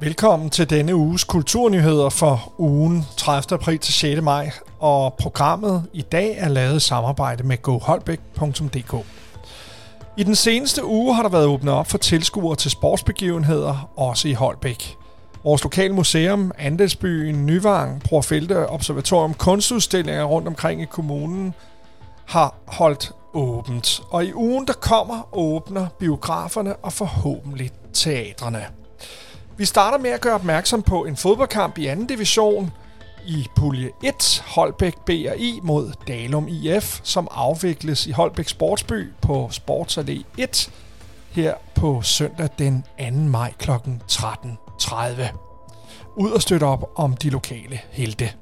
Velkommen til denne uges kulturnyheder for ugen 30. april til 6. maj, og programmet i dag er lavet i samarbejde med goholbæk.dk. I den seneste uge har der været åbnet op for tilskuere til sportsbegivenheder, også i Holbæk. Vores lokale museum, Andelsbyen, Nyvang, Profelte Observatorium, kunstudstillinger rundt omkring i kommunen har holdt åbent. Og i ugen, der kommer, åbner biograferne og forhåbentlig teatrene. Vi starter med at gøre opmærksom på en fodboldkamp i anden division i pulje 1, Holbæk BRI mod Dalum IF, som afvikles i Holbæk Sportsby på Sportsallé 1 her på søndag den 2. maj kl. 13.30. Ud og støtte op om de lokale helte.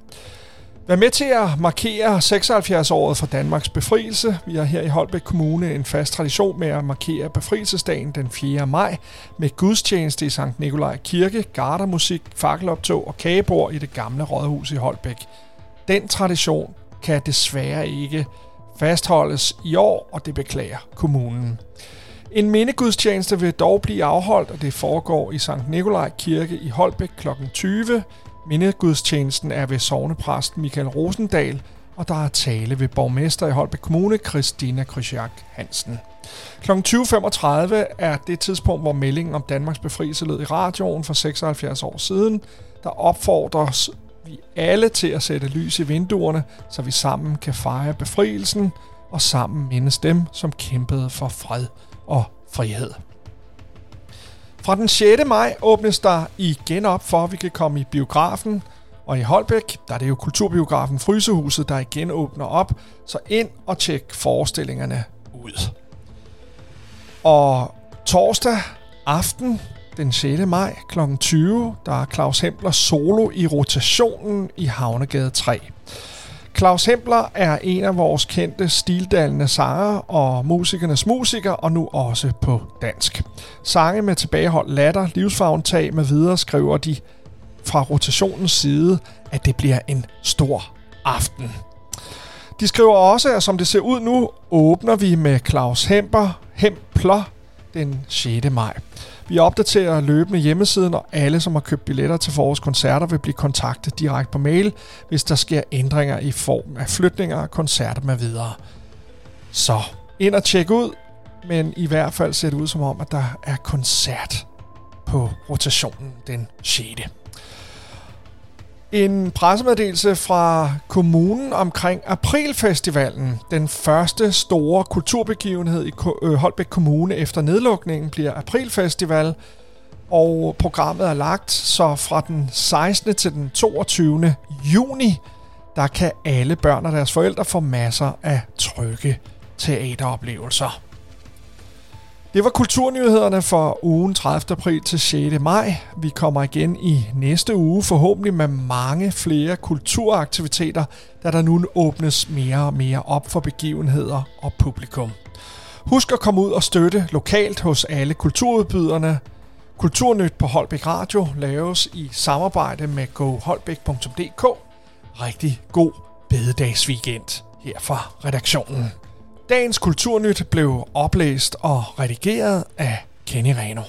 Vær med til at markere 76-året for Danmarks befrielse. Vi har her i Holbæk Kommune en fast tradition med at markere befrielsesdagen den 4. maj med gudstjeneste i Sankt Nikolaj Kirke, gardermusik, fakkeloptog og kagebord i det gamle rådhus i Holbæk. Den tradition kan desværre ikke fastholdes i år, og det beklager kommunen. En mindegudstjeneste vil dog blive afholdt, og det foregår i Sankt Nikolaj Kirke i Holbæk kl. 20 Mindegudstjenesten er ved sovnepræst Michael Rosendal, og der er tale ved borgmester i Holbæk Kommune, Christina Krysjak Hansen. Kl. 20.35 er det tidspunkt, hvor meldingen om Danmarks befrielse lød i radioen for 76 år siden. Der opfordres vi alle til at sætte lys i vinduerne, så vi sammen kan fejre befrielsen og sammen mindes dem, som kæmpede for fred og frihed. Fra den 6. maj åbnes der igen op for, at vi kan komme i biografen. Og i Holbæk, der er det jo kulturbiografen Frysehuset, der igen åbner op. Så ind og tjek forestillingerne ud. Og torsdag aften, den 6. maj kl. 20, der er Claus Hempler solo i rotationen i Havnegade 3. Claus Hempler er en af vores kendte stildalende sanger og musikernes musiker, og nu også på dansk. Sange med tilbageholdt latter, livsfagntag med videre skriver de fra rotationens side, at det bliver en stor aften. De skriver også, at som det ser ud nu, åbner vi med Claus Hemper, Hempler den 6. maj. Vi opdaterer løbende hjemmesiden, og alle, som har købt billetter til forårs koncerter, vil blive kontaktet direkte på mail, hvis der sker ændringer i form af flytninger, koncerter med videre. Så ind og tjek ud, men i hvert fald ser det ud som om, at der er koncert på rotationen den 6. En pressemeddelelse fra kommunen omkring Aprilfestivalen. Den første store kulturbegivenhed i øh, Holbæk Kommune efter nedlukningen bliver Aprilfestival. Og programmet er lagt, så fra den 16. til den 22. juni, der kan alle børn og deres forældre få masser af trygge teateroplevelser. Det var kulturnyhederne for ugen 30. april til 6. maj. Vi kommer igen i næste uge, forhåbentlig med mange flere kulturaktiviteter, da der nu åbnes mere og mere op for begivenheder og publikum. Husk at komme ud og støtte lokalt hos alle kulturudbyderne. Kulturnyt på Holbæk Radio laves i samarbejde med goholbæk.dk. Rigtig god bededagsweekend her fra redaktionen. Dagens Kulturnyt blev oplæst og redigeret af Kenny Reno.